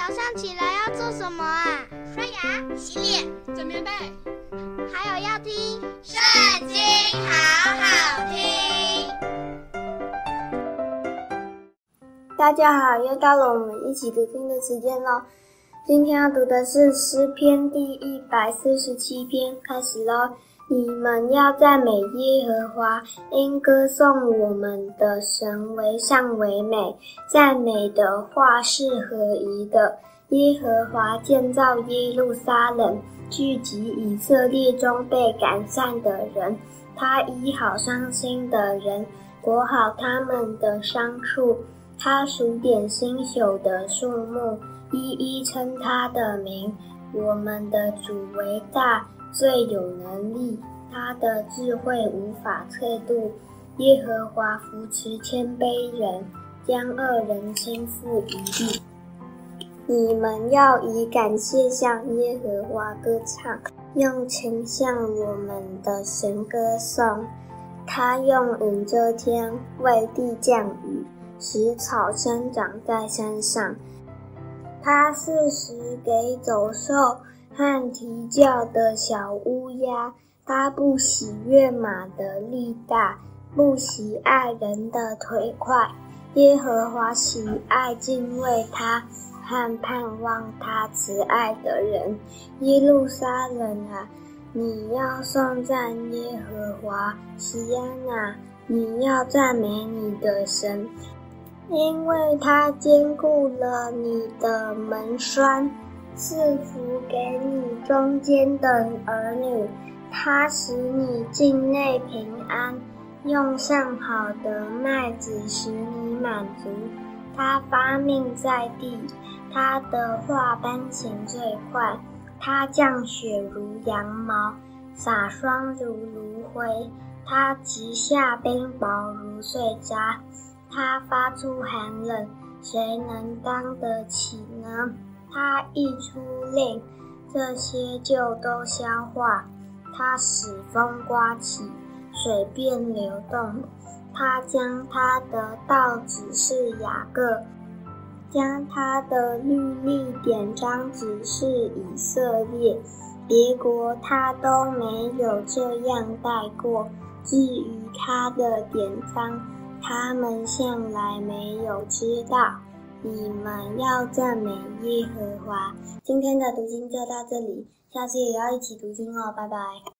早上起来要做什么啊？刷牙、洗脸、整棉被，还有要听《圣经》，好好听。大家好，又到了我们一起读经的时间喽。今天要读的是诗篇第一百四十七篇，开始喽。你们要赞美耶和华，因歌颂我们的神为善为美。赞美的话是合宜的。耶和华建造耶路撒冷，聚集以色列中被赶散的人。他医好伤心的人，裹好他们的伤处。他数点星宿的数目，一一称他的名。我们的主为大。最有能力，他的智慧无法测度。耶和华扶持谦卑人，将恶人倾覆于地。你们要以感谢向耶和华歌唱，用情向我们的神歌颂。他用云遮天，为地降雨，使草生长在山上。他赐食给走兽。和啼叫的小乌鸦，他不喜悦马的力大，不喜爱人的腿快。耶和华喜爱敬畏他和盼望他慈爱的人。耶路撒冷啊，你要颂赞耶和华；锡安啊，你要赞美你的神，因为他坚固了你的门闩。赐福给你中间的儿女，他使你境内平安，用上好的麦子使你满足。他发命在地，他的话奔行最快。他降雪如羊毛，洒霜如炉灰。他急下冰雹如碎渣。他发出寒冷，谁能当得起呢？他一出令，这些就都消化；他使风刮起，水便流动。他将他的道指示雅各，将他的律例典章指示以色列。别国他都没有这样待过。至于他的典章，他们向来没有知道。你们要赞美耶和华。今天的读经就到这里，下次也要一起读经哦，拜拜。